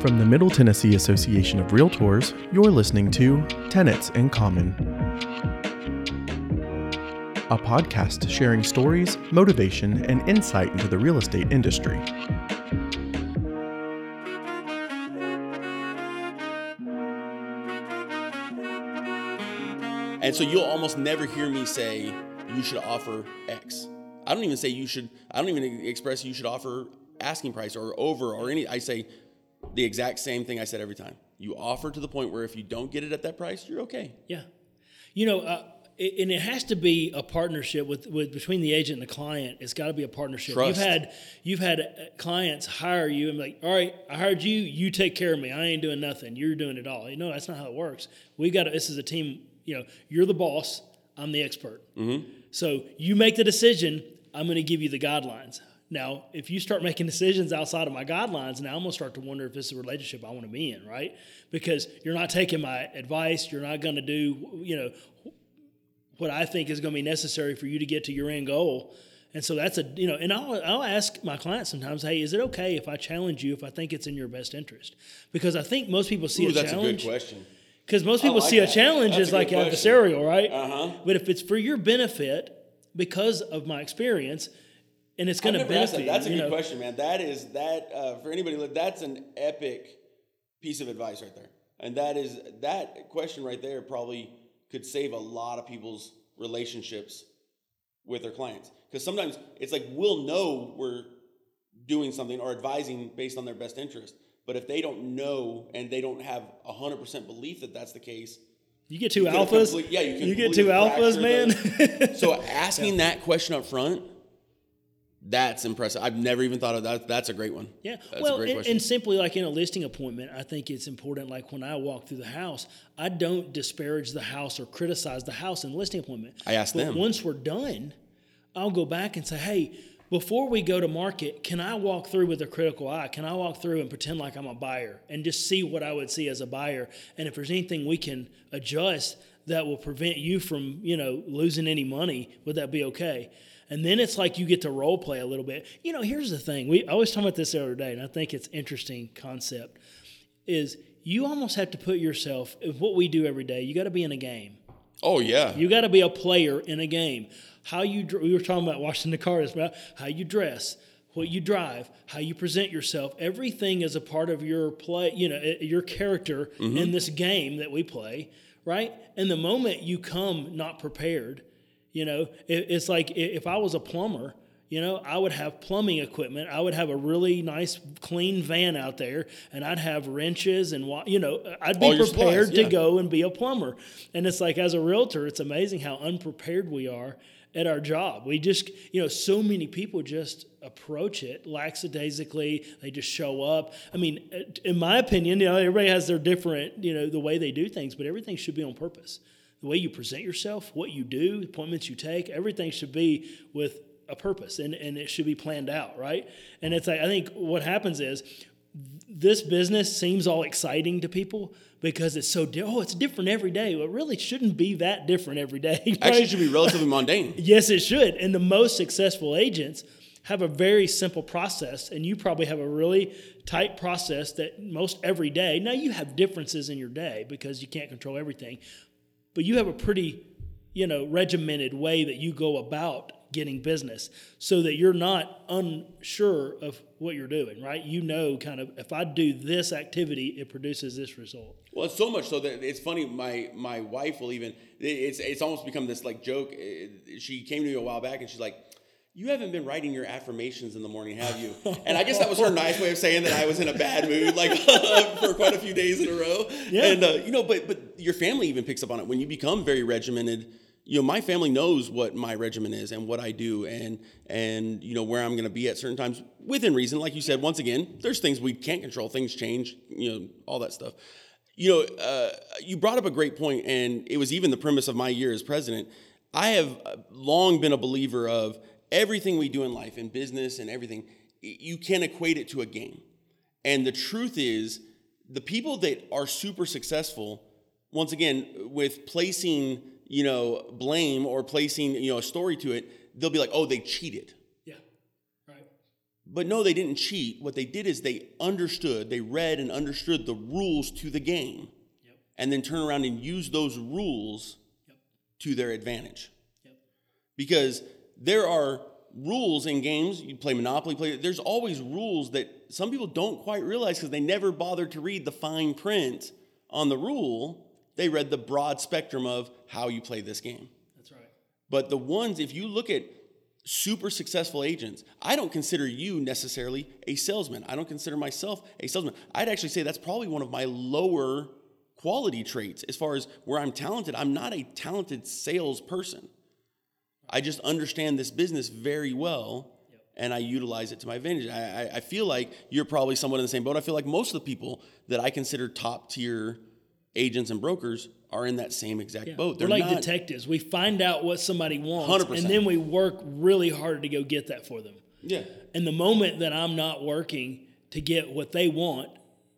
From the Middle Tennessee Association of Realtors, you're listening to Tenants in Common, a podcast sharing stories, motivation, and insight into the real estate industry. And so you'll almost never hear me say you should offer X. I don't even say you should. I don't even express you should offer asking price or over or any. I say the exact same thing I said every time. You offer to the point where if you don't get it at that price, you're okay. Yeah, you know, uh, it, and it has to be a partnership with, with between the agent and the client. It's got to be a partnership. Trust. You've had you've had uh, clients hire you and be like, all right, I hired you. You take care of me. I ain't doing nothing. You're doing it all. You know, that's not how it works. We got to. This is a team. You know, you're the boss. I'm the expert. Mm-hmm. So you make the decision. I'm going to give you the guidelines. Now, if you start making decisions outside of my guidelines, now I'm going to start to wonder if this is a relationship I want to be in, right? Because you're not taking my advice. You're not going to do, you know, what I think is going to be necessary for you to get to your end goal. And so that's a, you know, and I'll, I'll ask my clients sometimes, hey, is it okay if I challenge you if I think it's in your best interest? Because I think most people see Ooh, a that's challenge. That's a good question. Because most people like see a challenge That's as a like question. adversarial, right? Uh-huh. But if it's for your benefit, because of my experience, and it's going to I've never asked benefit, that. That's a good know, question, man. That is that uh, for anybody. look, That's an epic piece of advice right there, and that is that question right there probably could save a lot of people's relationships with their clients because sometimes it's like we'll know we're doing something or advising based on their best interest, but if they don't know and they don't have a hundred percent belief that that's the case, you get two you alphas. complete- yeah, you can get two alphas, man. so asking that question up front, that's impressive. I've never even thought of that. That's a great one. Yeah. That's well, a great and, question. and simply like in a listing appointment, I think it's important. Like when I walk through the house, I don't disparage the house or criticize the house in the listing appointment. I ask But them. Once we're done, I'll go back and say, hey, before we go to market, can I walk through with a critical eye? Can I walk through and pretend like I'm a buyer and just see what I would see as a buyer? And if there's anything we can adjust that will prevent you from, you know, losing any money, would that be okay? And then it's like you get to role play a little bit. You know, here's the thing. We I was talking about this the other day, and I think it's interesting concept. Is you almost have to put yourself in what we do every day. You got to be in a game. oh yeah. You got to be a player in a game. How you we were talking about washing the cars, about how you dress, what you drive, how you present yourself. Everything is a part of your play. You know, eh, your character in this game that we play, right? And the moment you come not prepared, you know, it, it's like if I was a plumber. You know, I would have plumbing equipment. I would have a really nice, clean van out there, and I'd have wrenches and you know, I'd be prepared supplies, to go and be a plumber. And it's like, as a realtor, it's amazing how unprepared we are at our job. We just, you know, so many people just approach it lackadaisically. They just show up. I mean, uh, in my opinion, you know, everybody has their different, you know, the way they do things, but everything should be on purpose. The way you present yourself, what you do, appointments you take, everything should be with a purpose and, and it should be planned out, right? And it's like, I think what happens is this business seems all exciting to people because it's so di- oh it's different every day. Well, it really shouldn't be that different every day. Actually, it should be relatively mundane. yes, it should. And the most successful agents have a very simple process, and you probably have a really tight process that most every day. Now you have differences in your day because you can't control everything, but you have a pretty you know regimented way that you go about getting business so that you're not unsure of what you're doing right you know kind of if i do this activity it produces this result Well, it's so much so that it's funny. My my wife will even. It's it's almost become this like joke. She came to me a while back and she's like. You haven't been writing your affirmations in the morning, have you? And I guess that was her nice way of saying that I was in a bad mood, like for quite a few days in a row. Yeah. And uh, you know, but but your family even picks up on it when you become very regimented. You know, my family knows what my regimen is and what I do, and and you know where I'm going to be at certain times within reason. Like you said, once again, there's things we can't control. Things change. You know, all that stuff. You know, uh, you brought up a great point, and it was even the premise of my year as president. I have uh, long been a believer of everything we do in life, in business and everything, you can equate it to a game. And the truth is, the people that are super successful, once again, with placing, you know, blame or placing, you know, a story to it, they'll be like, oh, they cheated. yeah right But no, they didn't cheat. What they did is they understood, they read and understood the rules to the game, and then turn around and use those rules to their advantage. Because there are rules in games, you play Monopoly, play, there's always rules that some people don't quite realize because they never bothered to read the fine print on the rule. They read the broad spectrum of how you play this game. That's right. But the ones, if you look at super successful agents, I don't consider you necessarily a salesman. I don't consider myself a salesman. I'd actually say that's probably one of my lower quality traits as far as where I'm talented. I'm not a talented salesperson. I just understand this business very well and I utilize it to my advantage. I, I, I feel like you're probably somewhat in the same boat. I feel like most of the people that I consider top tier agents and brokers are in that same exact boat. We're They're like not- detectives. We find out what somebody wants, 100%. and then we work really hard to go get that for them. Yeah. And the moment that I'm not working to get what they want,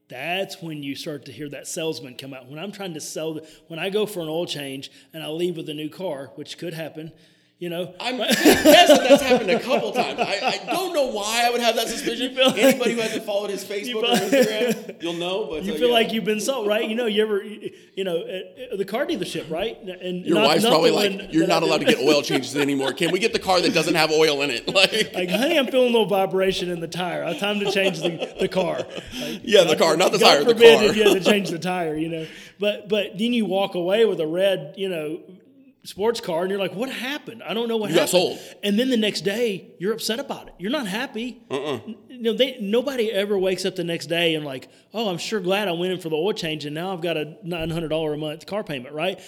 that's when you start to hear that salesman come out. When I'm trying to sell, the, when I go for an oil change and I leave with a new car, which could happen, you know, I'm gonna guess that that's happened a couple times. I, I don't know why I would have that suspicion. like- Anybody who hasn't followed his Facebook or feel- Instagram, you'll know. But you uh, feel yeah. like you've been sold, right? You know, you ever, you know, the car dealership, right? And your not- wife's not probably like, one "You're not allowed to get oil changes anymore. Can we get the car that doesn't have oil in it?" Like, Like, honey, I'm feeling a little vibration in the tire. I time to change the, the car. Like, yeah, the car, not the God tire, the forbid car. if you had to change the tire, you know. But but then you walk away with a red, you know, sports car, and you're like, what happened? I don't know what You got happened. sold. And then the next day, you're upset about it. You're not happy. Uh-uh. You know, they nobody ever wakes up the next day and like, oh, I'm sure glad I went in for the oil change, and now I've got a nine hundred dollar a month car payment, right?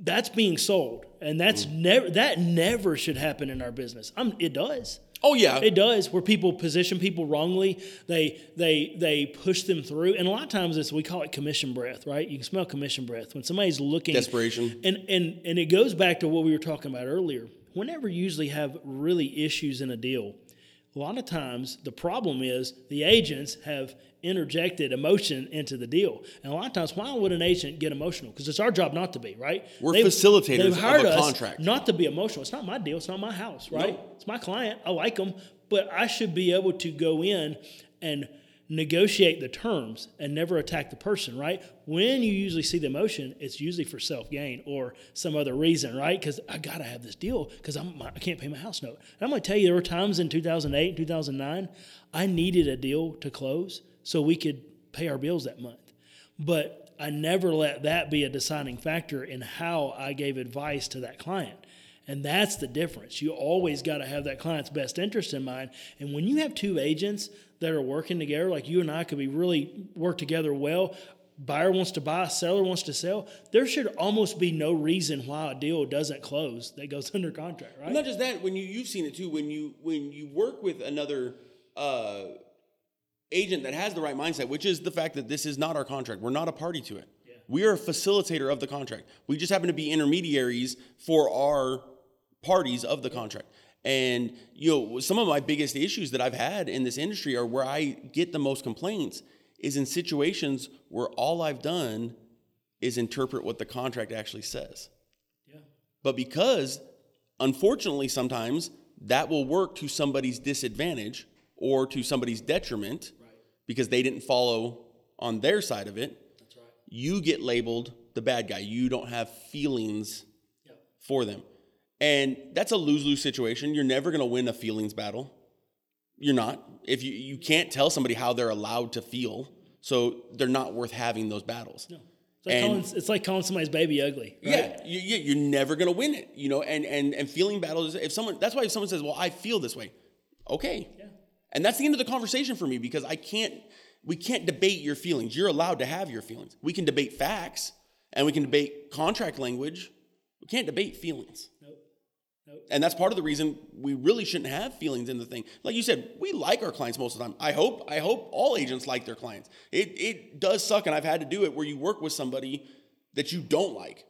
That's being sold, and that's Mm. never that never should happen in our business. I'm, it does. Oh yeah, It does, where people position people wrongly. They they they push them through, and a lot of times it's we call it commission breath, right? You can smell commission breath when somebody's looking Desperation. and and and it goes back to what we were talking about earlier. Whenever you usually have really issues in a deal, a lot of times the problem is the agents have interjected emotion into the deal, and a lot of times why would an agent get emotional? Because it's our job not to be, right? We're facilitators they've of hired a us contract. not to be emotional. It's not my deal. It's not my house, right? No. It's my client. I like them, but I should be able to go in and negotiate the terms and never attack the person, right? When you usually see the emotion, it's usually for self gain or some other reason, right? Because I gotta have this deal because I'm I can't pay my house note. And I'm gonna tell you, there were times in 2008 and 2009, I needed a deal to close so we could pay our bills that month, but I never let that be a deciding factor in how I gave advice to that client. And that's the difference. You always got to have that client's best interest in mind. And when you have two agents that are working together, like you and I could be really work together well, buyer wants to buy, seller wants to sell, there should almost be no reason why a deal doesn't close that goes under contract, right? Not just that, when you you've seen it too. When you when you work with another uh, agent that has the right mindset, which is the fact that this is not our contract, we're not a party to it. We are a facilitator of the contract. We just happen to be intermediaries for our parties of the contract. And you know, some of my biggest issues that I've had in this industry are where I get the most complaints is in situations where all I've done is interpret what the contract actually says. Yeah. But because, unfortunately, sometimes that will work to somebody's disadvantage or to somebody's detriment because they didn't follow on their side of it, That's right. you get labeled the bad guy. You don't have feelings Yep. for them. And that's a lose lose situation. You're never going to win a feelings battle. You're not. If you, you can't tell somebody how they're allowed to feel, so they're not worth having those battles. No. It's like, And- calling, it's like calling somebody's baby ugly. Right? Yeah, you, you're never gonna win it, you know. And and and feeling battles. If someone, that's why if someone says, "Well, I feel this way," okay, Yeah. And that's the end of the conversation for me because I can't. We can't debate your feelings. You're allowed to have your feelings. We can debate facts and we can debate contract language. We can't debate feelings. Nope. Nope. And that's part of the reason we really shouldn't have feelings in the thing. Like you said, we like our clients most of the time. I hope, I hope all agents like their clients. It it does suck, and I've had to do it where you work with somebody that you don't like.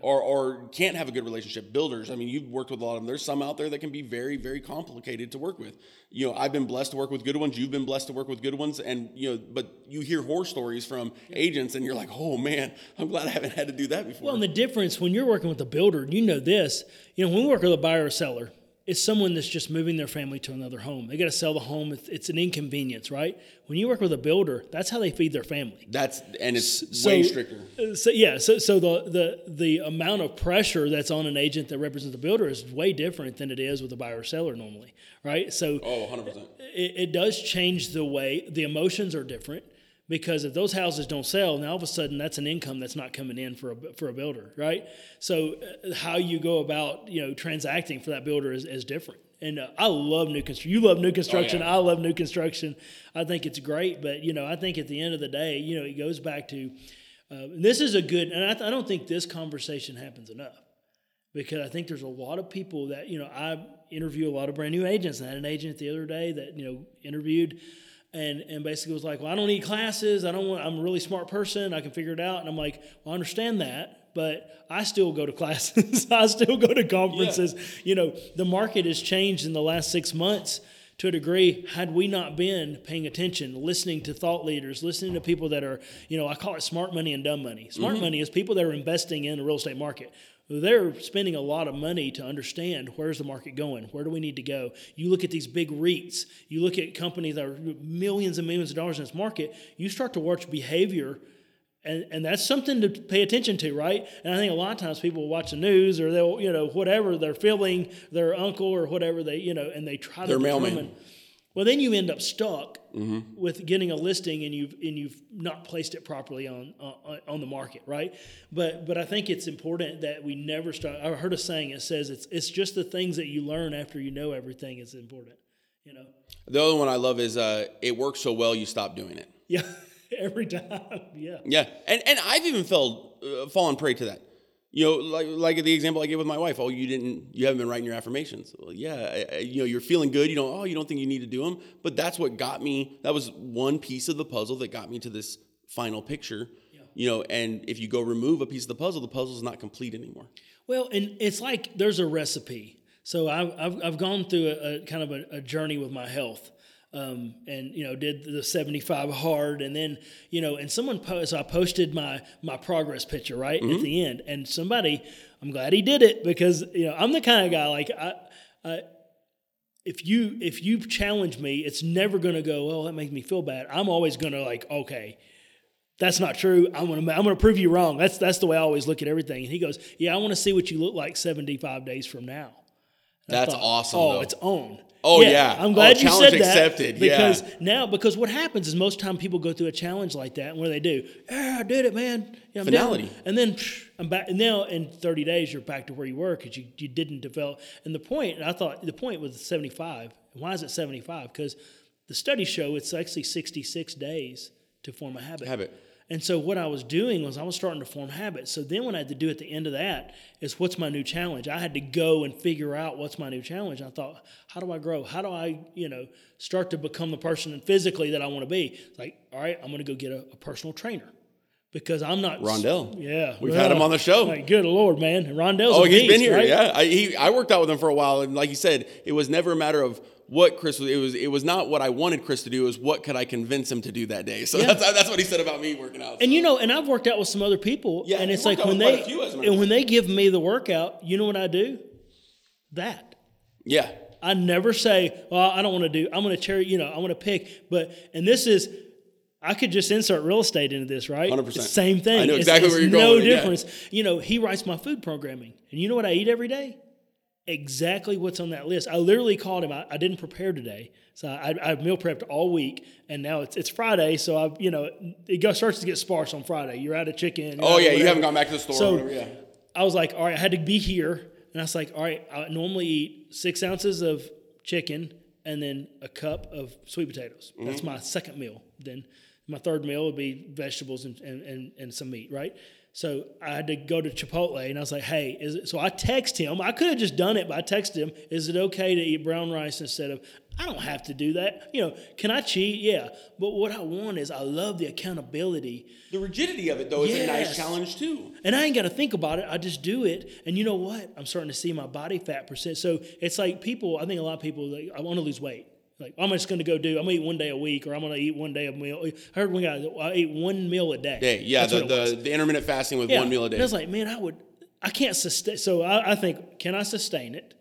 Or, or can't have a good relationship. Builders, I mean, you've worked with a lot of them. There's some out there that can be very, very complicated to work with. You know, I've been blessed to work with good ones. You've been blessed to work with good ones, and you know, but you hear horror stories from agents, and you're like, oh man, I'm glad I haven't had to do that before. Well, and the difference when you're working with a builder, you know this, you know, when we work with a buyer or seller, is someone that's just moving their family to another home. They got to sell the home. It's, it's an inconvenience, right? When you work with a builder, that's how they feed their family. That's and it's So- way stricter. Uh, So yeah, so so the the the amount of pressure that's on an agent that represents the builder is way different than it is with a buyer or seller normally, right? So Oh, 100 percent. it, it does change the way the emotions are different because if those houses don't sell, now all of a sudden that's an income that's not coming in for a for a builder, right? So uh, how you go about you know transacting for that builder is, is different. And uh, I love new construction. You love new construction. yeah. I love new construction. I think it's great, but you know, I think at the end of the day, you know, it goes back to uh, this is a good, and I, th- I don't think this conversation happens enough because I think there's a lot of people that you know I interview a lot of brand new agents. I had an agent the other day that you know interviewed and and basically was like, "Well, I don't need classes. I don't want. I'm a really smart person. I can figure it out." And I'm like, "Well, I understand that, but I still go to classes. I still go to conferences. You know, the market has changed in the last six months." To a degree, had we not been paying attention, listening to thought leaders, listening to people that are, you know, I call it smart money and dumb money. Smart mm-hmm. money is people that are investing in the real estate market they're spending a lot of money to understand where's the market going where do we need to go. You look at these big reits you look at companies that are millions and millions of dollars in this market you start to watch behavior and, and that's something to pay attention to right? And i think a lot of times people will watch the news or they'll you know whatever they're feeling their uncle or whatever they you know and they try Their to mailman. well then you end up stuck with getting a listing and you've and you've not placed it properly on, on on the market right but but i think it's important that we never start i heard a saying it says it's it's just the things that you learn after you know everything is important you know The other one I love is uh, it works so well you stop doing it. yeah every time yeah Yeah, and and I've even fell uh, fallen prey to that. You know, like like the example I gave with my wife. Oh, you didn't, you haven't been writing your affirmations. Well, yeah, I, I- you know, you're feeling good. You don't. Oh, you don't think you need to do them. But that's what got me. That was one piece of the puzzle that got me to this final picture. You know, and if you go remove a piece of the puzzle, the puzzle's not complete anymore. Well, and it's like there's a recipe. So I've, I've, I've gone through a, a kind of a, a journey with my health. Um, and you know did the 75 hard and then you know and someone post I posted my my progress picture right at the end and somebody I'm glad he did it because you know I'm the kind of guy like I, I if you if you challenge me it's never going to go well that makes me feel bad I'm always going to like okay that's not true. I'm gonna I'm gonna prove you wrong. That's that's the way I always look at everything. And he goes, yeah, I want to see what you look like 75 days from now. That's awesome, Oh, though. it's own. Oh, yeah. I'm Oh, glad you challenge said that accepted, yeah. because now because what happens is most time people go through a challenge like that. And what do they do? Yeah, I did it, man. Yeah, I'm Finality. down." And then psh, I'm back. And now in 30 days you're back to where you were because you you didn't develop. And the point, and I thought the point was 75. Why is it 75? Because the studies show it's actually 66 days to form a habit. Habit. And so what I was doing was I was starting to form habits. So then what I had to do at the end of that is what's my new challenge? I had to go and figure out what's my new challenge. I thought, how do I grow? How do I, you know, start to become the person physically that I want to be? It's like, all right, I'm going to go get a, a personal trainer because I'm not Rondell. Yeah, We've had him on the show. Like, good lord, man, And Rondell's. Oh, he's beast, been here. right? Yeah, I, he, I worked out with him for a while, and like you said, it was never a matter of what Chris was. It was it was not what I wanted Chris to do. It was what could I convince him to do that day. So Yeah. that's that's what he said about me working out. And you know, and I've worked out with some other people, Yeah, and it's like when they few, as a and when they give me the workout, you know what I do? That. yeah, I never say, well, I don't want to do, I'm going to cherry, you know, I want to pick. But, and this is, I could just insert real estate into this, right? 100%. Same thing. I know exactly it's where you're no going with it, yeah. difference. You know, he writes my food programming. And you know what I eat every day? Exactly what's on that list. I literally called him. I, I didn't prepare today. So I, I've meal prepped all week. And now it's, it's Friday. So I, you know, it goes, starts to get sparse on Friday. You're out of chicken. Oh yeah, you haven't gone back to the store. So whatever, yeah. I was like, all right, I had to be here. And I was like, all right, I normally eat six ounces of chicken and then a cup of sweet potatoes. Mm-hmm. That's my second meal. Then my third meal would be vegetables and, and, and, and some meat, right? So I had to go to Chipotle and I was like, hey, is it, so I text him. I could have just done it, but I texted him, is it okay to eat brown rice instead of, I don't have to do that. You know, can I cheat? Yeah. But what I want is I love the accountability The rigidity of it though is a nice challenge too. and I ain't got to think about it. I just do it. And you know what? I'm starting to see my body fat percent. So it's like people, I think a lot of people, like, I want to lose weight. Like, I'm just going to go do, I'm going to eat one day a week or I'm going to eat one day a meal. I heard one guy, I eat one meal a day. Day, yeah, the, what it was. the the intermittent fasting with Yeah. one meal a And I day. was like, man, I would, I can't sustain. So I, I think, can I sustain it?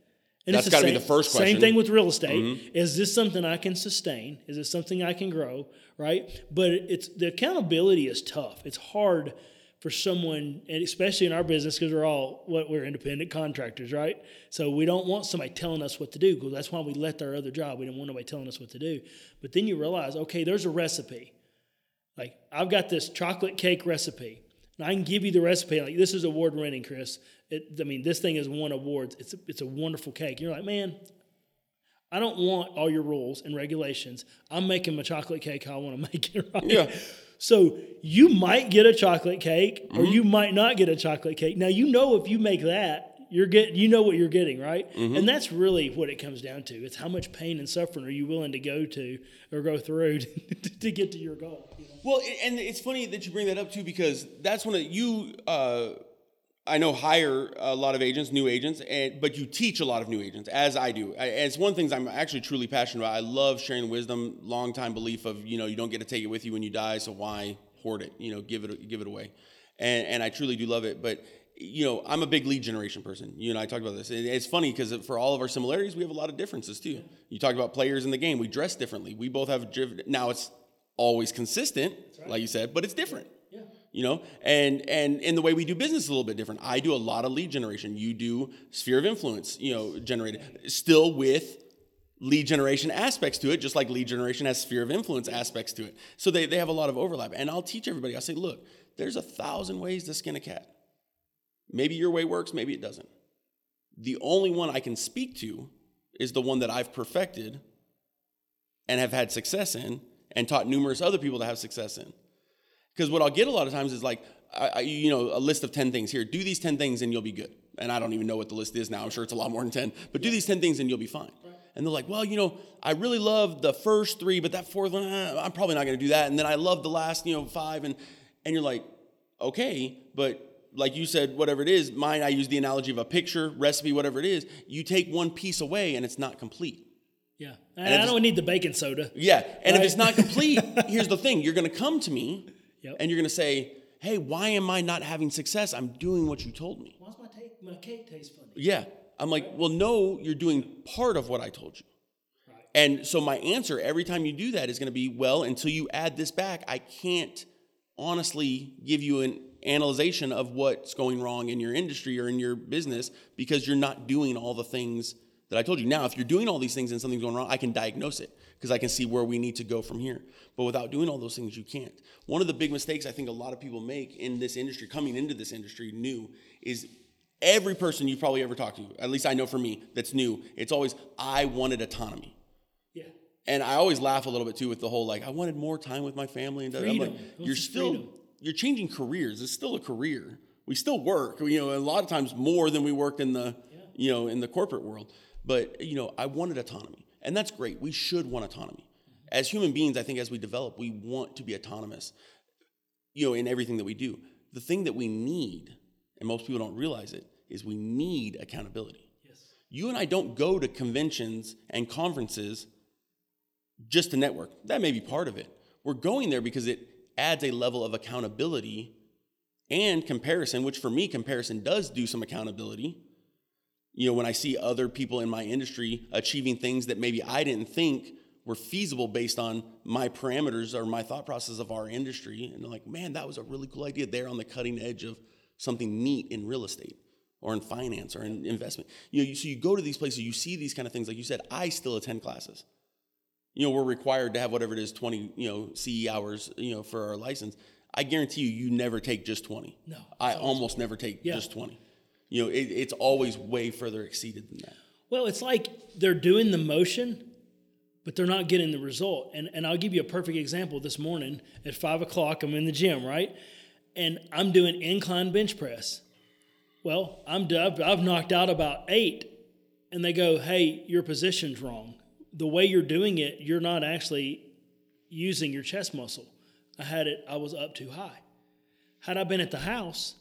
And That's it's gotta be the first question. Same thing with real estate. Mm-hmm. Is this something I can sustain? Is this something I can grow? Right. But it's the accountability is tough. It's hard for someone, and especially in our business, because we're all what we're independent contractors, right? So we don't want somebody telling us what to do. Because that's why we left our other job. We didn't want nobody telling us what to do. But then you realize, okay, there's a recipe. Like I've got this chocolate cake recipe. And I can give you the recipe. Like this is award winning, Chris. It, I mean, this thing has won awards. It's a, it's a wonderful cake. You're like, man, I don't want all your rules and regulations. I'm making my chocolate cake how I want to make it. Right? Yeah. So you might get a chocolate cake, or Mm-hmm. you might not get a chocolate cake. Now you know if you make that, you're get you know what you're getting, right? Mm-hmm. And that's really what it comes down to. It's how much pain and suffering are you willing to go to or go through to, to get to your goal. you know? Well, and it's funny that you bring that up too because that's when you, uh, I know, hire a lot of agents, new agents, and but you teach a lot of new agents, as I do. I, it's one of the things I'm actually truly passionate about. I love sharing wisdom. Long time belief of you know you don't get to take it with you when you die, so why hoard it? You know, give it give it away. And and I truly do love it, but. You know, I'm a big lead generation person. You and I talked about this. And It's funny because for all of our similarities, we have a lot of differences too. You talked about players in the game. We dress differently. We both have driven. Now it's always consistent, like you said, but it's different. You know, and and in the way we do business a little bit different. I do a lot of lead generation. You do sphere of influence, you know, generated. Still with lead generation aspects to it, just like lead generation has sphere of influence aspects to it. So they, they have a lot of overlap. And I'll teach everybody, I'll say, look, there's a thousand ways to skin a cat. Maybe your way works, maybe it doesn't. The only one I can speak to is the one that I've perfected and have had success in and taught numerous other people to have success in. Because what I'll get a lot of times is like, I, I, you know, a list of 10 things here. Do these 10 things and you'll be good. And I don't even know what the list is now. I'm sure it's a lot more than 10. But do these 10 things and you'll be fine. And they're like, well, you know, I really love the first three, but that fourth one, eh, I'm probably not going to do that. And then I love the last, you know, five. And, and you're like, okay, but like you said, whatever it is, mine, I use the analogy of a picture, recipe, whatever it is. You take one piece away and it's not complete. Yeah. And, if I don't need the baking soda. Yeah. And if it's not complete, here's the thing you're going to come to me Yep. and you're going to say, hey, why am I not having success? I'm doing what you told me. Why's my, take, my cake taste funny? Yeah. I'm like, well, no, you're doing part of what I told you. Right. And so my answer every time you do that is going to be, well, until you add this back, I can't honestly give you an analyzation of what's going wrong in your industry or in your business because you're not doing all the things that I told you. Now, if you're doing all these things and something's going wrong, I can diagnose it because I can see where we need to go from here. But without doing all those things, you can't. One of the big mistakes I think a lot of people make in this industry, coming into this industry new, is every person you've probably ever talked to, at least I know for me, that's new, it's always, I wanted autonomy. Yeah. And I always laugh a little bit too with the whole like I wanted more time with my family and Freedom. like, you're still freedom. you're changing careers. It's still a career. We still work, you know, a lot of times more than we worked in the you know in the corporate world. But you know, I wanted autonomy, and that's great. We should want autonomy. As human beings, I think as we develop, we want to be autonomous. You know, in everything that we do. The thing that we need, and most people don't realize it, is we need accountability. Yes. You and I don't go to conventions and conferences just to network. That may be part of it. We're going there because it adds a level of accountability and comparison, which for me, comparison does do some accountability. You know, when I see other people in my industry achieving things that maybe I didn't think were feasible based on my parameters or my thought process of our industry, and they're like, man, that was a really cool idea. They're on the cutting edge of something neat in real estate or in finance or in investment. You know, you, so you go to these places, you see these kind of things. Like you said, I still attend classes. You know, we're required to have whatever it is, 20, you know, CE hours, you know, for our license. I guarantee you, you never take just 20. No, I almost never take Yeah. just 20. You know, it, it's always way further exceeded than that. Well, it's like they're doing the motion, but they're not getting the result. And and I'll give you a perfect example. This morning at five o'clock, I'm in the gym, right? And I'm doing incline bench press. Well, I'm I've, I've knocked out about eight, and they go, "Hey, your position's wrong. The way you're doing it, you're not actually using your chest muscle. I had it. I was up too high. Had I been at the house,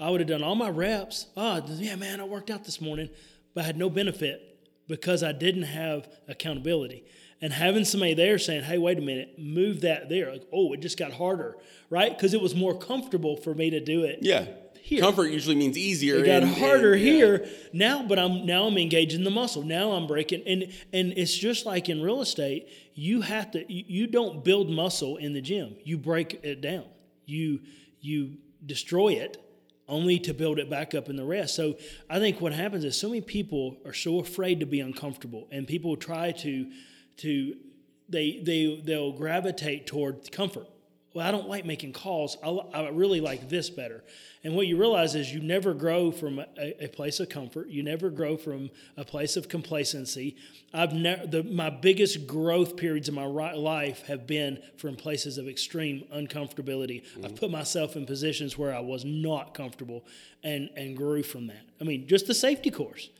I would have done all my reps. Oh, yeah, man, I worked out this morning, but I had no benefit because I didn't have accountability. And having somebody there saying, hey, wait a minute, move that there. Like, oh, it just got harder, right? Because it was more comfortable for me to do it Yeah. here. Comfort usually means easier. It got and- harder and- yeah. here now, but I'm now I'm engaging the muscle. Now I'm breaking, and and it's just like in real estate. You have to. You, you don't build muscle in the gym. You break it down. You you destroy it only to build it back up in the rest. So I think what happens is so many people are so afraid to be uncomfortable, and people try to to they they they'll gravitate toward comfort. Well, I don't like making calls. I, I really like this better. And what you realize is you never grow from a, a place of comfort. You never grow from a place of complacency. I've never the my biggest growth periods in my ri- life have been from places of extreme uncomfortability. Mm-hmm. I've put myself in positions where I was not comfortable and and grew from that. I mean, just the safety course.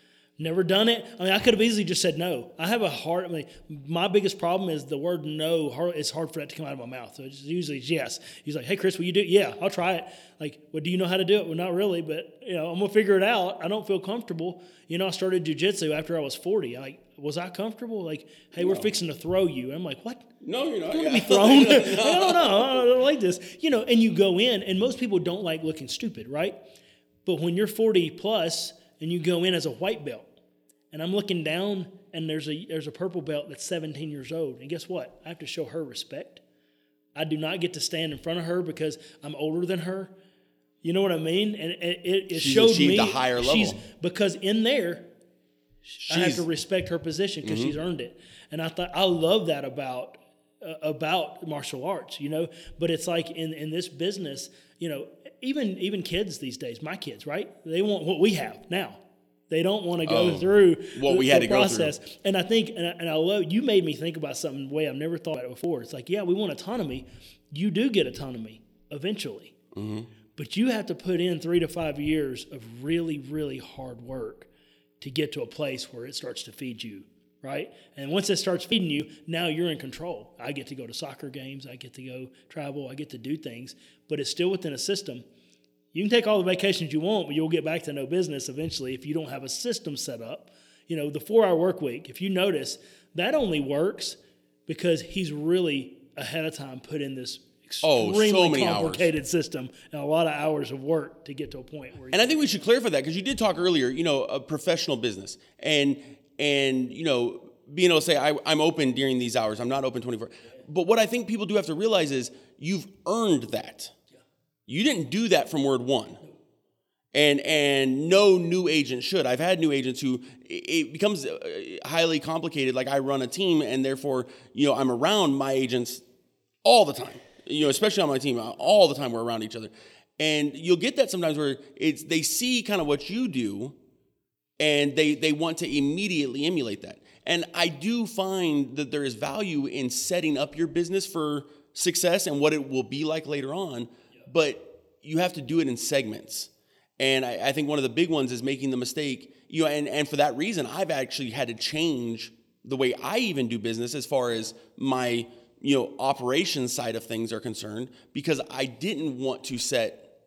Never done it. I mean, I could have easily just said no. I have a hard. I mean, my biggest problem is the word no. Hard, it's hard for that to come out of my mouth. So it's usually yes. He's like, "Hey, Chris, will you do? it? Yeah, I'll try it." Like, well, do you know how to do it? Well, not really, but you know, I'm gonna figure it out. I don't feel comfortable. You know, I started jujitsu after I was 40. Like, was I comfortable? Like, hey, we're fixing to throw you. I'm like, what? No, you're not. Don't yeah. be thrown. I don't know. I don't like this. You know, and you go in, and most people don't like looking stupid, right? But when you're 40 plus and you go in as a white belt, and I'm looking down, and there's a there's a purple belt that's 17 years old, and guess what? I have to show her respect. I do not get to stand in front of her because I'm older than her. You know what I mean? And it, it, it She's showed me a higher level. she's because in there I have to respect her position because she's Mm-hmm. earned it. And I thought I love that about uh, about martial arts, you know. But it's like in in this business, you know, even even kids these days, my kids, right? They want what we have now. They don't want to go Oh, through what the, we had the to go through. process. And I think, and I, and I love you made me think about something the way I've never thought about it before. It's like, yeah, we want autonomy. You do get autonomy eventually, Mm-hmm. but you have to put in three to five years of really, really hard work to get to a place where it starts to feed you, right? And once it starts feeding you, now you're in control. I get to go to soccer games, I get to go travel, I get to do things, but it's still within a system. You can take all the vacations you want, but you'll get back to no business eventually if you don't have a system set up. You know, the four hour work week, if you notice, that only works because he's really ahead of time put in this Oh, so extremely many hours. complicated system and a lot of hours of work to get to a point where And I think we should clarify that because you did talk earlier, you know, a professional business and and you know being able to say I, I'm open during these hours, I'm not open 24. But what I think people do have to realize is you've earned that. You didn't do that from word one. And and no new agent should. I've had new agents who it becomes uh, highly complicated. Like I run a team, and therefore, you know, I'm around my agents all the time. You know, especially on my team, all the time we're around each other. And you'll get that sometimes where it's they see kind of what you do, and they they want to immediately emulate that. And I do find that there is value in setting up your business for success and what it will be like later on, but you have to do it in segments. And I, I think one of the big ones is making the mistake, you know, and, and for that reason, I've actually had to change the way I even do business as far as my, you know, operations side of things are concerned, because I didn't want to set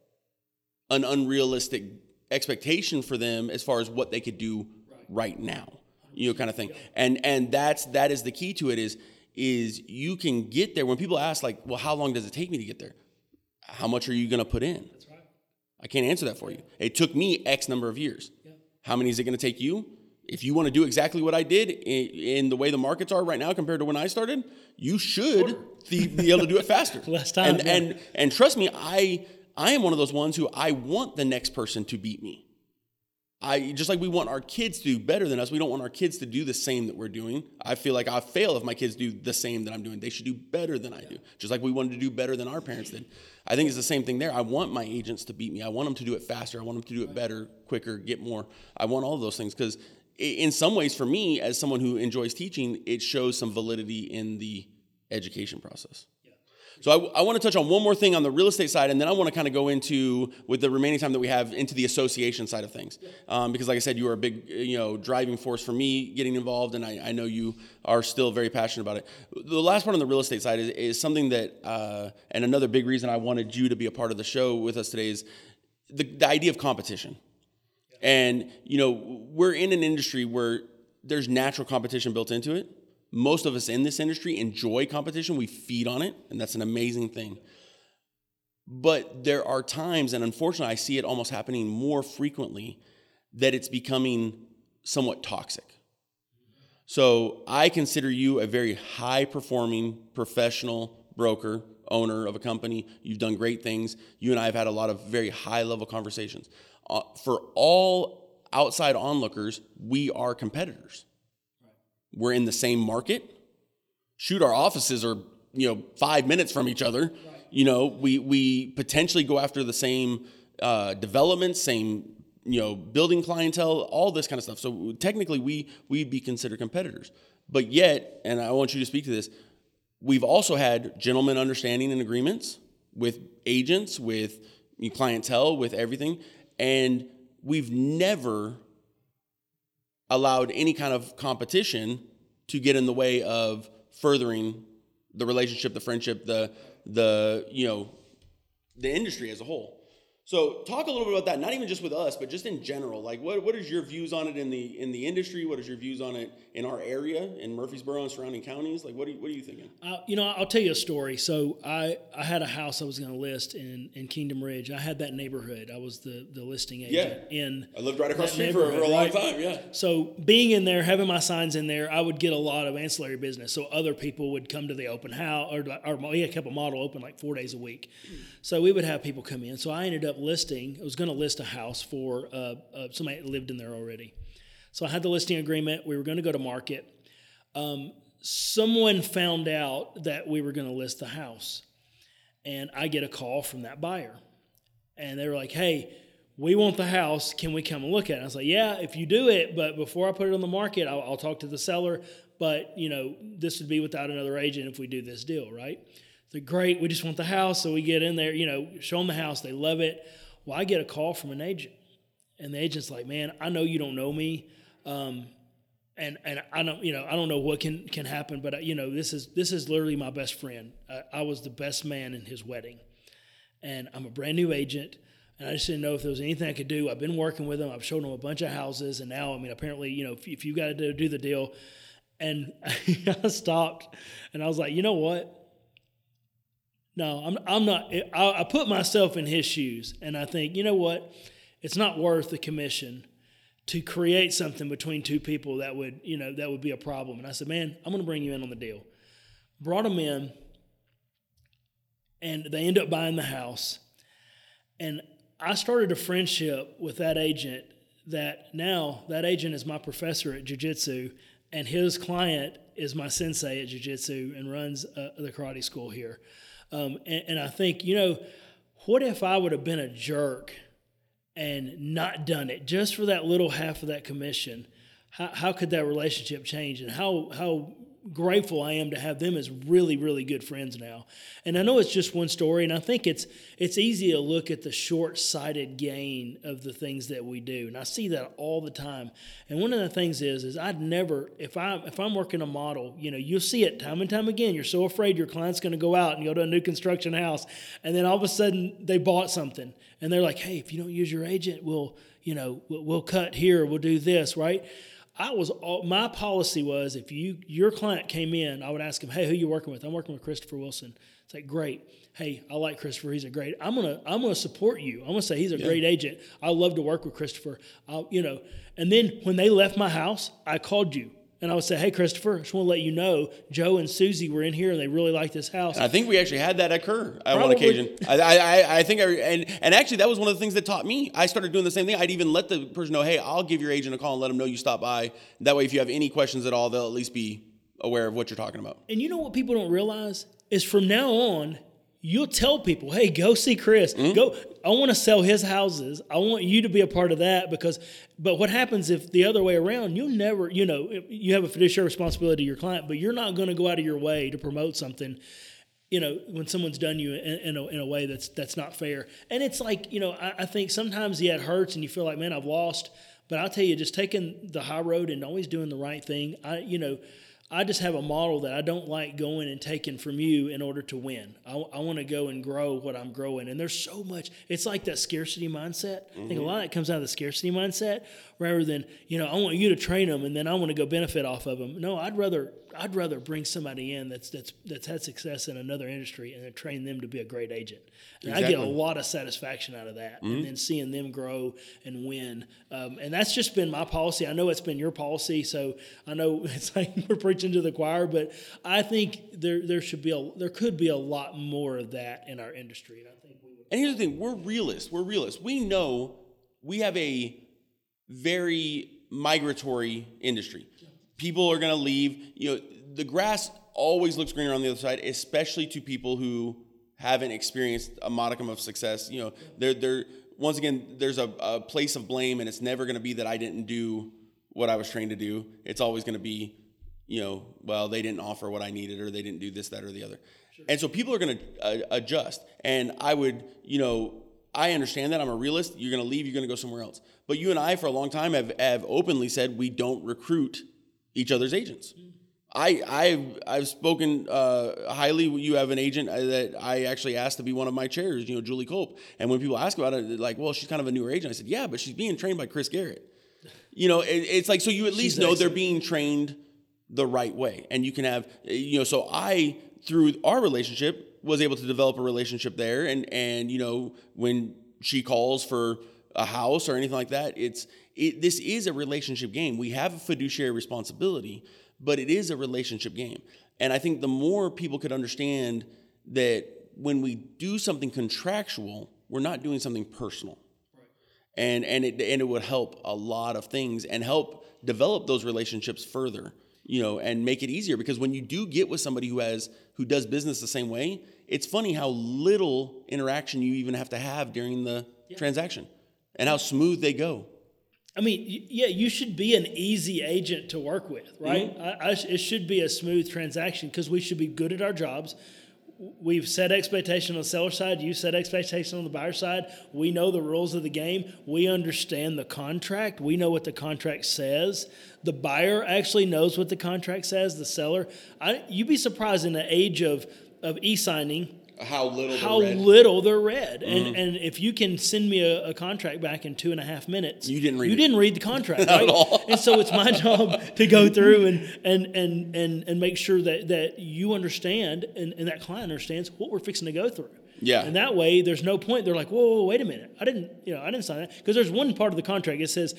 an unrealistic expectation for them as far as what they could do right. now you know kind of thing and and that's that is the key to it is is you can get there. When people ask like well how long does it take me to get there how much are you going to put in that's right i can't answer that for you it took me x number of years how many is it going to take you if you want to do exactly what i did in, in the way the markets are right now compared to when i started you should be, be able to do it faster Less time, and yeah. and and trust me i i am one of those ones who i want the next person to beat me I just like we want our kids to do better than us. We don't want our kids to do the same that we're doing. I feel like I fail if my kids do the same that I'm doing. They should do better than I do. Just like we wanted to do better than our parents did. I think it's the same thing there. I want my agents to beat me. I want them to do it faster. I want them to do it better, quicker, get more. I want all those things because in some ways, for me, as someone who enjoys teaching, it shows some validity in the education process. So I, I want to touch on one more thing on the real estate side, and then I want to kind of go into, with the remaining time that we have, into the association side of things. Um, because, like I said, you are a big, you know, driving force for me getting involved, and I, I know you are still very passionate about it. The last part on the real estate side is, is something that, uh, and another big reason I wanted you to be a part of the show with us today is the, the idea of competition. And, you know, we're in an industry where there's natural competition built into it. Most of us in this industry enjoy competition. We feed on it, and that's an amazing thing. But there are times, and unfortunately, I see it almost happening more frequently, that it's becoming somewhat toxic. So I consider you a very high performing professional broker, owner of a company. You've done great things. You and I have had a lot of very high level conversations. Uh, for all outside onlookers, we are competitors. We're in the same market. Shoot, our offices are you know five minutes from each other. You know, we we potentially go after the same uh, developments, same you know building clientele, all this kind of stuff. So technically, we we'd be considered competitors. But yet, and I want you to speak to this, we've also had gentlemen understanding and agreements with agents, with clientele, with everything, and we've never allowed any kind of competition to get in the way of furthering the relationship, the friendship, the the you know the industry as a whole. So talk a little bit about that, not even just with us, but just in general. Like what, what is your views on it in the in the industry? What is your views on it in our area, in Murfreesboro and surrounding counties? Like what are you, what are you thinking? Uh, you know, I'll tell you a story. So I, I had a house I was going to list in, in Kingdom Ridge. I had that neighborhood. I was the, the listing agent Yeah. in I lived right across the street for, for a long right? time. Yeah. So being in there, having my signs in there, I would get a lot of ancillary business. So other people would come to the open house, or, or we had kept a model open like four days a week. So we would have people come in. So I ended up listing. I was going to list a house for uh, uh, somebody that lived in there already. So I had the listing agreement. We were going to go to market. Um, someone found out that we were going to list the house, and I get a call from that buyer, and they were like, "Hey." we want the house. Can we come and look at it? I was like, yeah, if you do it, but before I put it on the market, I'll, I'll talk to the seller. But you know, this would be without another agent if we do this deal, right? So great, we just want the house, so we get in there, you know, show them the house, they love it. Well, I get a call from an agent, and the agent's like, man, I know you don't know me. Um, and and I don't you know I don't know what can can happen, but uh, you know this is this is literally my best friend. I, I was the best man in his wedding, and I'm a brand new agent, and I just didn't know if there was anything I could do. I've been working with him. I've shown him a bunch of houses, and now I mean apparently you know if, if you got to do the deal, and I stopped, and I was like, you know what? No, I'm I'm not. I, I put myself in his shoes, and I think you know what? It's not worth the commission to create something between two people that would, you know, that would be a problem. And I said, man, I'm going to bring you in on the deal. Brought him in, and they end up buying the house. And I started a friendship with that agent that now that agent is my professor at jiu-jitsu and his client is my sensei at jiu-jitsu and runs uh, the karate school here. Um, and, and I think, you know, what if I would have been a jerk and not done it just for that little half of that commission, how, how could that relationship change? And how, how grateful I am to have them as really, really good friends now. And I know it's just one story, and I think it's it's easy to look at the short-sighted gain of the things that we do. And I see that all the time. And one of the things is is I'd never if I if I'm working a model, you know, you'll see it time and time again. You're so afraid your client's going to go out and go to a new construction house, and then all of a sudden they bought something, and they're like, "Hey, if you don't use your agent, we'll you know we'll cut here, we'll do this, right?" I was all, my policy was if you your client came in, I would ask him, "Hey, who you working with?" I'm working with Christopher Wilson. It's like, "Great. Hey, I like Christopher. He's a great. I'm gonna I'm gonna support you. I'm gonna say he's a Yeah. great agent. I love to work with Christopher. I'll, you know." And then when they left my house, I called you and I would say, "Hey, Christopher, I just want to let you know Joe and Susie were in here and they really like this house." I think we actually had that occur at one occasion. I, I, I- I think, I, and and actually that was one of the things that taught me. I started doing the same thing. I'd even let the person know, hey, I'll give your agent a call and let them know you stopped by. That way, if you have any questions at all, they'll at least be aware of what you're talking about. And you know what people don't realize is from now on, you'll tell people, "Hey, go see Chris. Mm-hmm. Go. I want to sell his houses. I want you to be a part of that because." But what happens if the other way around? You'll never, you know, you have a fiduciary responsibility to your client, but you're not going to go out of your way to promote something. You know, when someone's done you in, in, a, in a way that's that's not fair, and it's like, you know, I, I think sometimes yeah, it hurts, and you feel like, man, I've lost. But I'll tell you, just taking the high road and always doing the right thing. I, you know, I just have a model that I don't like going and taking from you in order to win. I, I want to go and grow what I'm growing. And there's so much, it's like that scarcity mindset. I think a lot of it comes out of the scarcity mindset rather than, you know, I want you to train them and then I want to go benefit off of them. No, I'd rather, I'd rather bring somebody in that's, that's, that's had success in another industry and then train them to be a great agent. And I get a lot of satisfaction out of that. And then seeing them grow and win. Um, and that's just been my policy. I know it's been your policy. So I know it's like we're preaching to the choir, but I think there, there should be a, there could be a lot more of that in our industry. And I think we would. And here's the thing: we're realists. We're realists. We know we have a very migratory industry. People are going to leave. You know, the grass always looks greener on the other side, especially to people who haven't experienced a modicum of success. You know, they're they're once again there's a, a place of blame, and it's never going to be that I didn't do what I was trained to do. It's always going to be, you know, well they didn't offer what I needed, or they didn't do this, that, or the other. And so people are going to uh, adjust. And I would, you know, I understand that. I'm a realist. You're going to leave, you're going to go somewhere else. But you and I, for a long time, have, have openly said we don't recruit each other's agents. I, I've, I've spoken uh, highly. You have an agent uh, that I actually asked to be one of my chairs, you know, Julie Culp. And when people ask about it, they're like, well, she's kind of a newer agent. I said, yeah, but she's being trained by Chris Garrett. You know, it, it's like, so you at least know they're being trained the right way. And you can have, you know, so I, through our relationship, was able to develop a relationship there. And, and, you know, when she calls for a house or anything like that, it's, it, this is a relationship game. We have a fiduciary responsibility, but it is a relationship game. And I think the more people could understand that when we do something contractual, we're not doing something personal and and it and it would help a lot of things and help develop those relationships further you know and make it easier because when you do get with somebody who has who does business the same way it's funny how little interaction you even have to have during the transaction and how smooth they go I mean, yeah, you should be an easy agent to work with, right? Mm-hmm. I, I, it should be a smooth transaction because we should be good at our jobs. We've set expectation on the seller side. You set expectation on the buyer side. We know the rules of the game. We understand the contract. We know what the contract says. The buyer actually knows what the contract says. The seller, I, you'd be surprised in the age of of e-signing how little how little they're read. And mm-hmm. and if you can send me a, a contract back in two and a half minutes, You didn't read you it. didn't read the contract, right? at all. and so it's my job to go through and and and and and make sure that that you understand and, and that client understands what we're fixing to go through. Yeah. And that way, there's no point. They're like, whoa, whoa, wait a minute. I didn't, you know, I didn't sign that because there's one part of the contract. It says,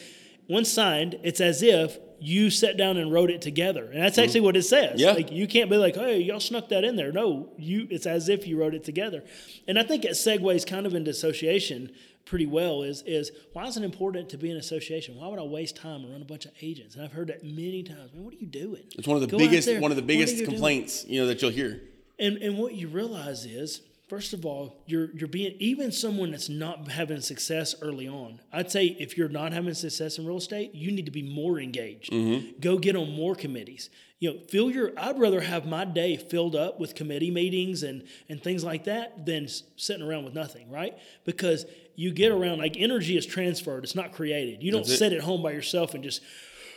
once signed, it's as if you sat down and wrote it together, and that's actually what it says. Mm-hmm. Yeah. Like you can't be like, hey, y'all snuck that in there. No, you. It's as if you wrote it together, and I think it segues kind of into association pretty well. Is is why is it important to be an association? Why would I waste time and run a bunch of agents? And I've heard that many times. Man, what are you doing? it's one of the Go biggest one of the biggest you doing? complaints you know that you'll hear And and what you realize is, first of all, you're you're being even someone that's not having success early on. I'd say if you're not having success in real estate, you need to be more engaged. Mm-hmm. Go get on more committees. You know, fill your. I'd rather have my day filled up with committee meetings and and things like that than sitting around with nothing, right? Because you get around like energy is transferred. It's not created. You don't sit at home by yourself and just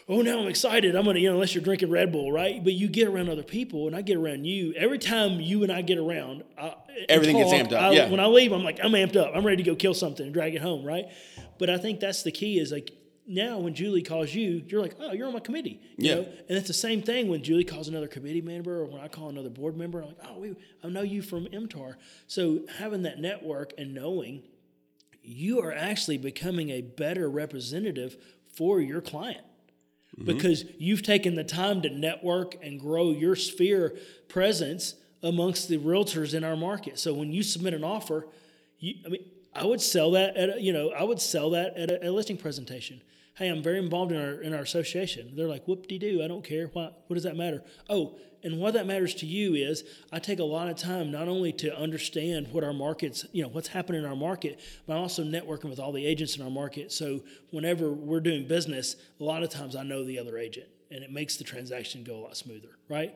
oh now i'm excited. I'm gonna you know unless you're drinking red bull right? But you get around other people and i get around you. Every time you and i get around I, Everything gets amped up, I- yeah. when i leave i'm like i'm amped up. I'm ready to go kill something and drag it home right? But i think that's the key is like now when julie calls you you're like oh you're on my committee you Yeah. know? and it's the same thing when julie calls another committee member or when i call another board member i'm like oh we, i know you from mtar so having that network and knowing you are actually becoming a better representative for your client Mm-hmm. because you've taken the time to network and grow your sphere presence amongst the realtors in our market. So when you submit an offer, you, I mean, I would sell that at a, you know I would sell that at a, a listing presentation. Hey, I'm very involved in our in our association. They're like, whoop de doo, I don't care. Why, what does that matter? Oh, and what that matters to you is I take a lot of time not only to understand what our markets, you know, what's happening in our market, but I'm also networking with all the agents in our market. So whenever we're doing business, a lot of times I know the other agent, and it makes the transaction go a lot smoother, right?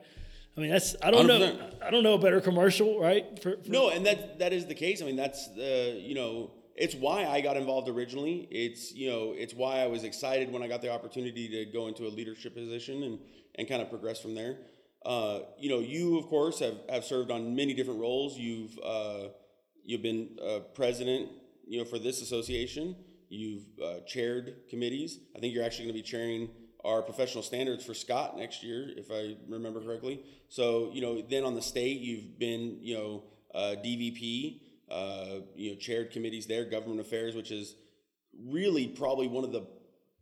I mean, that's I don't know 100%. I don't know a better commercial, right? For, for- No, and that that is the case. I mean, that's the you know, it's why I got involved originally. It's you know, it's why I was excited when I got the opportunity to go into a leadership position and and kind of progress from there. Uh, you know, you of course have, have served on many different roles. You've uh, you've been uh, president, you know, for this association. You've uh, chaired committees. I think you're actually going to be chairing our professional standards for Scott next year, if I remember correctly. So you know, then on the state, you've been you know uh, DVP, uh, you know, chaired committees there, government affairs, which is really probably one of the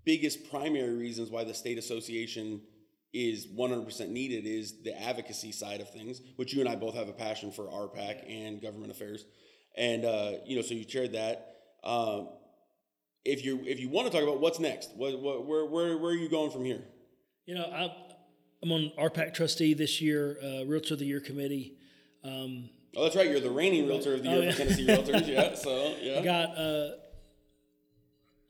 biggest primary reasons why the state association is 100% needed is the advocacy side of things, which you and I both have a passion for RPAC and government affairs. And, uh, you know, so you chaired that. Um, if you if you want to talk about what's next, what, what, where, where, where are you going from here? You know, I, I'm on RPAC trustee this year, uh, Realtor of the Year committee. Um, oh, that's right. You're the reigning Realtor of the Year oh, yeah. for Tennessee Realtors. Yeah. So, yeah. I got, uh,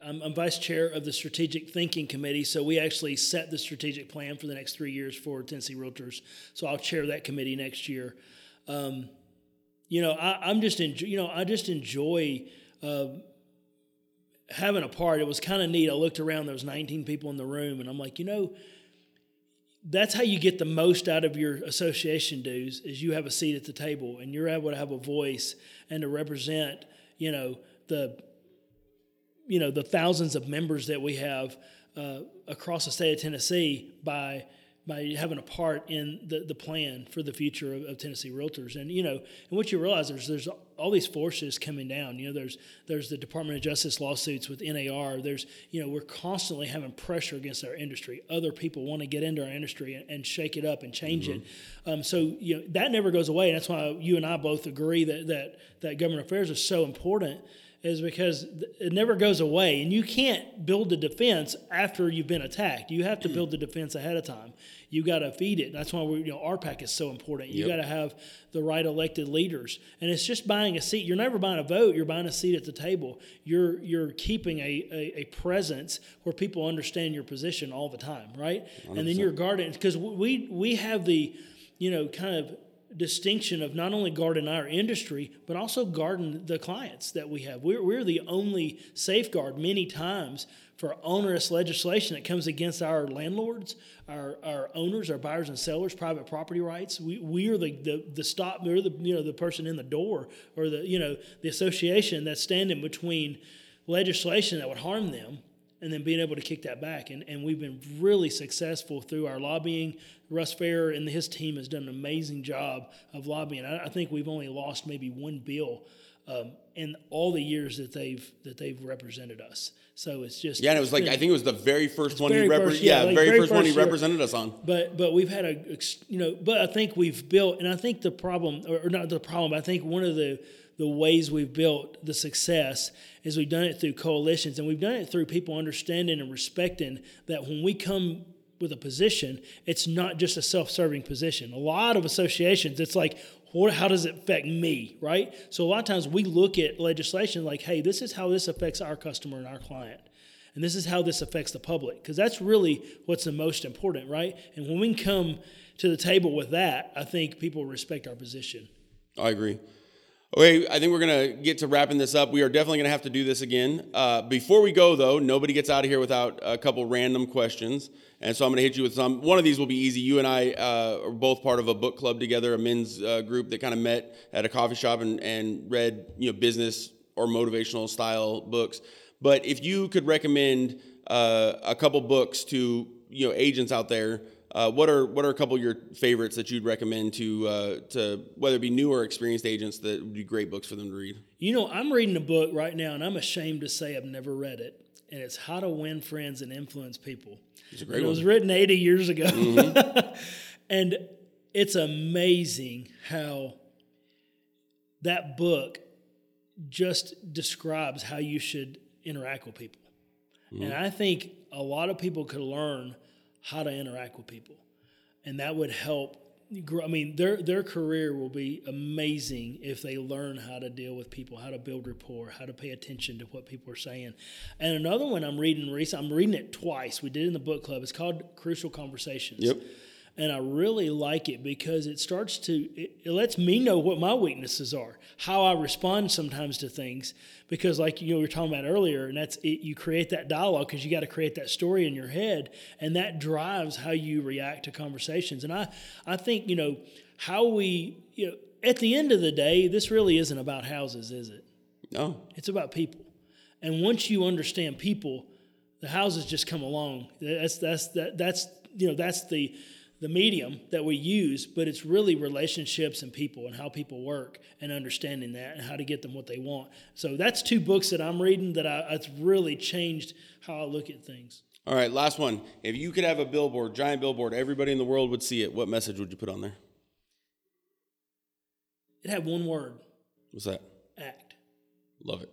I'm, I'm, vice chair of the strategic thinking committee. So we actually set the strategic plan for the next three years for Tennessee Realtors. So I'll chair that committee next year. Um, you know, I, am just enjoy, you know, I just enjoy, uh, having a part, it was kind of neat. I looked around, there was 19 people in the room, and I'm like, you know, that's how you get the most out of your association dues is you have a seat at the table and you're able to have a voice and to represent, you know, the you know the thousands of members that we have uh, across the state of Tennessee by by having a part in the, the plan for the future of, of, Tennessee realtors. And you know, and what you realize is there's all these forces coming down. You know, there's there's the Department of Justice lawsuits with NAR. There's you know we're constantly having pressure against our industry. Other people want to get into our industry and, and shake it up and change mm-hmm. it. Um, so you know that never goes away, and that's why you and I both agree that that that government affairs is so important is because it never goes away and you can't build the defense after you've been attacked you have to mm. build the defense ahead of time you got to feed it. That's why we, you know, RPAC is so important. You yep. got to have the right elected leaders, and it's just buying a seat. You're never buying a vote. You're buying a seat at the table. You're you're keeping a, a, a presence where people understand your position all the time, right? 100%. And then you're guarding because we we have the, you know, kind of distinction of not only guarding our industry, but also guarding the clients that we have. We're, we're the only safeguard many times for onerous legislation that comes against our landlords, our, our owners, our buyers and sellers, private property rights. We, we are the, the, the stop, we're the, you know, the person in the door or the, you know, the association that's standing between legislation that would harm them and then being able to kick that back. And, and we've been really successful through our lobbying. Russ Fair and his team has done an amazing job of lobbying. I, I think we've only lost maybe one bill um, in all the years that they've that they've represented us. So it's just yeah, and it was like I think it was the very first one he represented. Yeah, yeah like very, very, first, one he represented year. us on. But but we've had a you know, but I think we've built, and I think the problem or not the problem. I think one of the the ways we've built the success is we've done it through coalitions, and we've done it through people understanding and respecting that when we come with a position, it's not just a self-serving position. A lot of associations, it's like, what, how does it affect me, right? So a lot of times we look at legislation like, hey, this is how this affects our customer and our client. And this is how this affects the public, because that's really what's the most important, right? And when we come to the table with that, I think people respect our position. I agree. Okay, I think we're going to get to wrapping this up. We are definitely going to have to do this again. Uh, before we go, though, nobody gets out of here without a couple random questions. And so I'm going to hit you with some. One of these will be easy. You and I uh, are both part of a book club together, a men's uh, group that kind of met at a coffee shop and, and read you know business or motivational style books. But if you could recommend uh, a couple books to you know agents out there uh, what are what are a couple of your favorites that you'd recommend to uh, to whether it be new or experienced agents that would be great books for them to read? You know, I'm reading a book right now, and I'm ashamed to say I've never read it, and it's How to Win Friends and Influence People. It's a great It was written 80 years ago, mm-hmm. and it's amazing how that book just describes how you should interact with people, mm-hmm. and I think a lot of people could learn how to interact with people. And that would help grow. I mean, their, their career will be amazing if they learn how to deal with people, how to build rapport, how to pay attention to what people are saying. And another one I'm reading recently, I'm reading it twice. We did in the book club. It's called Crucial Conversations. Yep. And I really like it because it starts to it, it, lets me know what my weaknesses are, how I respond sometimes to things. Because like you know we were talking about earlier, and that's it, you create that dialogue because you got to create that story in your head, and that drives how you react to conversations. And I I think you know how we you know at the end of the day, this really isn't about houses, is it? No, It's about people. And once you understand people, the houses just come along. That's that's that, that's you know that's the the medium that we use, but it's really relationships and people and how people work and understanding that and how to get them what they want. So that's two books that I'm reading that I, it's really changed how I look at things. All right, last one. If you could have a billboard, giant billboard, everybody in the world would see it, what message would you put on there? It had one word What's that? act. Love it.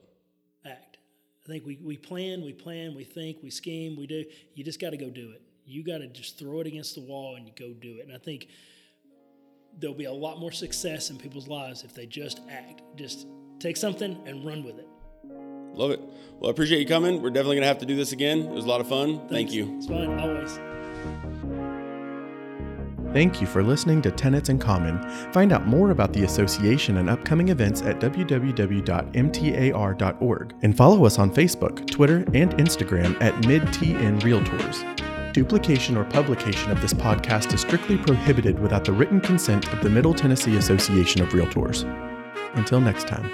Act. I think we, we plan, we plan, we think, we scheme, we do. You just got to go do it. You got to just throw it against the wall and you go do it. And I think there'll be a lot more success in people's lives if they just act. Just take something and run with it. Love it. Well, I appreciate you coming. We're definitely going to have to do this again. It was a lot of fun. Thank you. It's fun, always. Thank you for listening to Tenets in Common. Find out more about the association and upcoming events at www.mtar.org and follow us on Facebook, Twitter, and Instagram at MidTN Realtors. Duplication or publication of this podcast is strictly prohibited without the written consent of the Middle Tennessee Association of Realtors. Until next time.